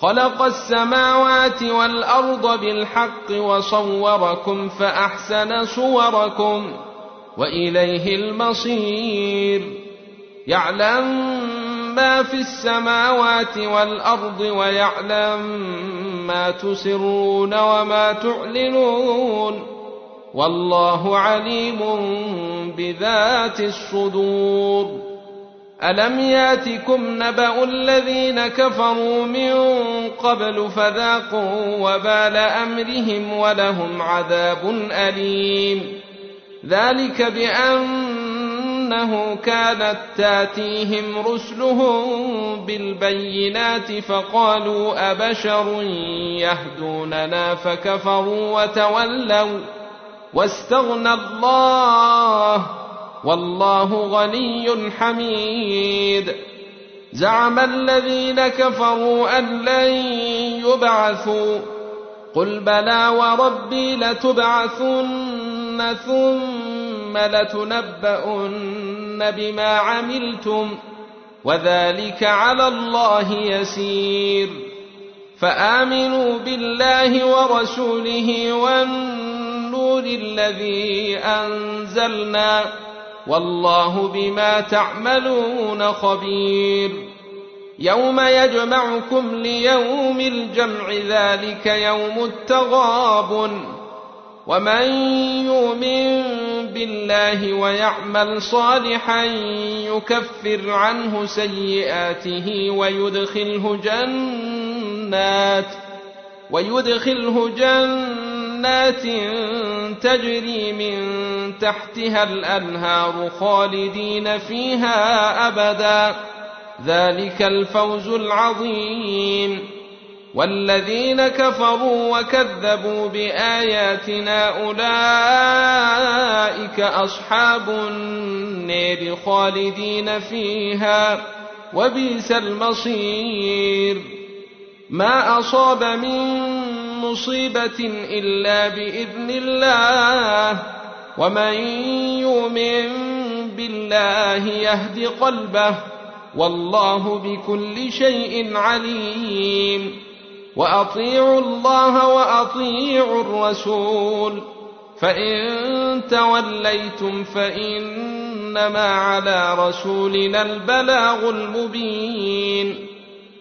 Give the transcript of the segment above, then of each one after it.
خلق السماوات والأرض بالحق وصوركم فأحسن صوركم وإليه المصير. يعلم ما في السماوات والأرض ويعلم ما تسرون وما تعلنون. والله عليم بذات الصدور. الم ياتكم نبا الذين كفروا من قبل فذاقوا وبال امرهم ولهم عذاب اليم ذلك بانه كانت تاتيهم رسلهم بالبينات فقالوا ابشر يهدوننا فكفروا وتولوا واستغنى الله والله غني حميد. زعم الذين كفروا أن لن يبعثوا. قل بلى وربي لتبعثن ثم لتنبؤن بما عملتم وذلك على الله يسير. فآمنوا بالله ورسوله والنور الذي أنزلنا. والله بما تعملون خبير. يوم يجمعكم ليوم الجمع ذلك يوم التغاب ومن يؤمن بالله ويعمل صالحا يكفر عنه سيئاته ويدخله جنات ويدخله جنات تجري من تحتها الأنهار خالدين فيها أبدا. ذلك الفوز العظيم. والذين كفروا وكذبوا بآياتنا أولئك أصحاب النير خالدين فيها. وبئس المصير. ما أصاب من مصيبه الا باذن الله ومن يؤمن بالله يهد قلبه والله بكل شيء عليم واطيعوا الله واطيعوا الرسول فان توليتم فانما على رسولنا البلاغ المبين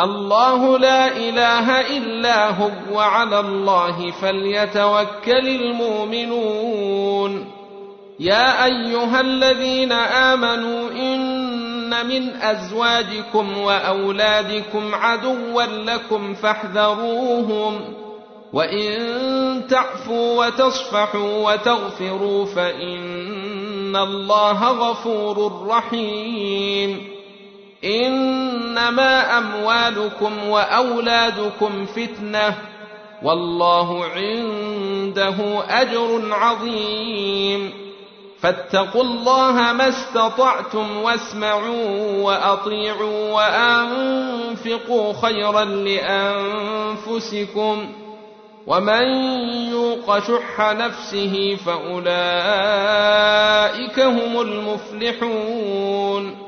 الله لا إله إلا هو وعلى الله فليتوكل المؤمنون. يا أيها الذين آمنوا إن من أزواجكم وأولادكم عدوا لكم فاحذروهم وإن تعفوا وتصفحوا وتغفروا فإن الله غفور رحيم. إنما أموالكم وأولادكم فتنة والله عنده أجر عظيم. فاتقوا الله ما استطعتم واسمعوا وأطيعوا وأنفقوا خيرا لأنفسكم. ومن يوق شح نفسه فأولئك هم المفلحون.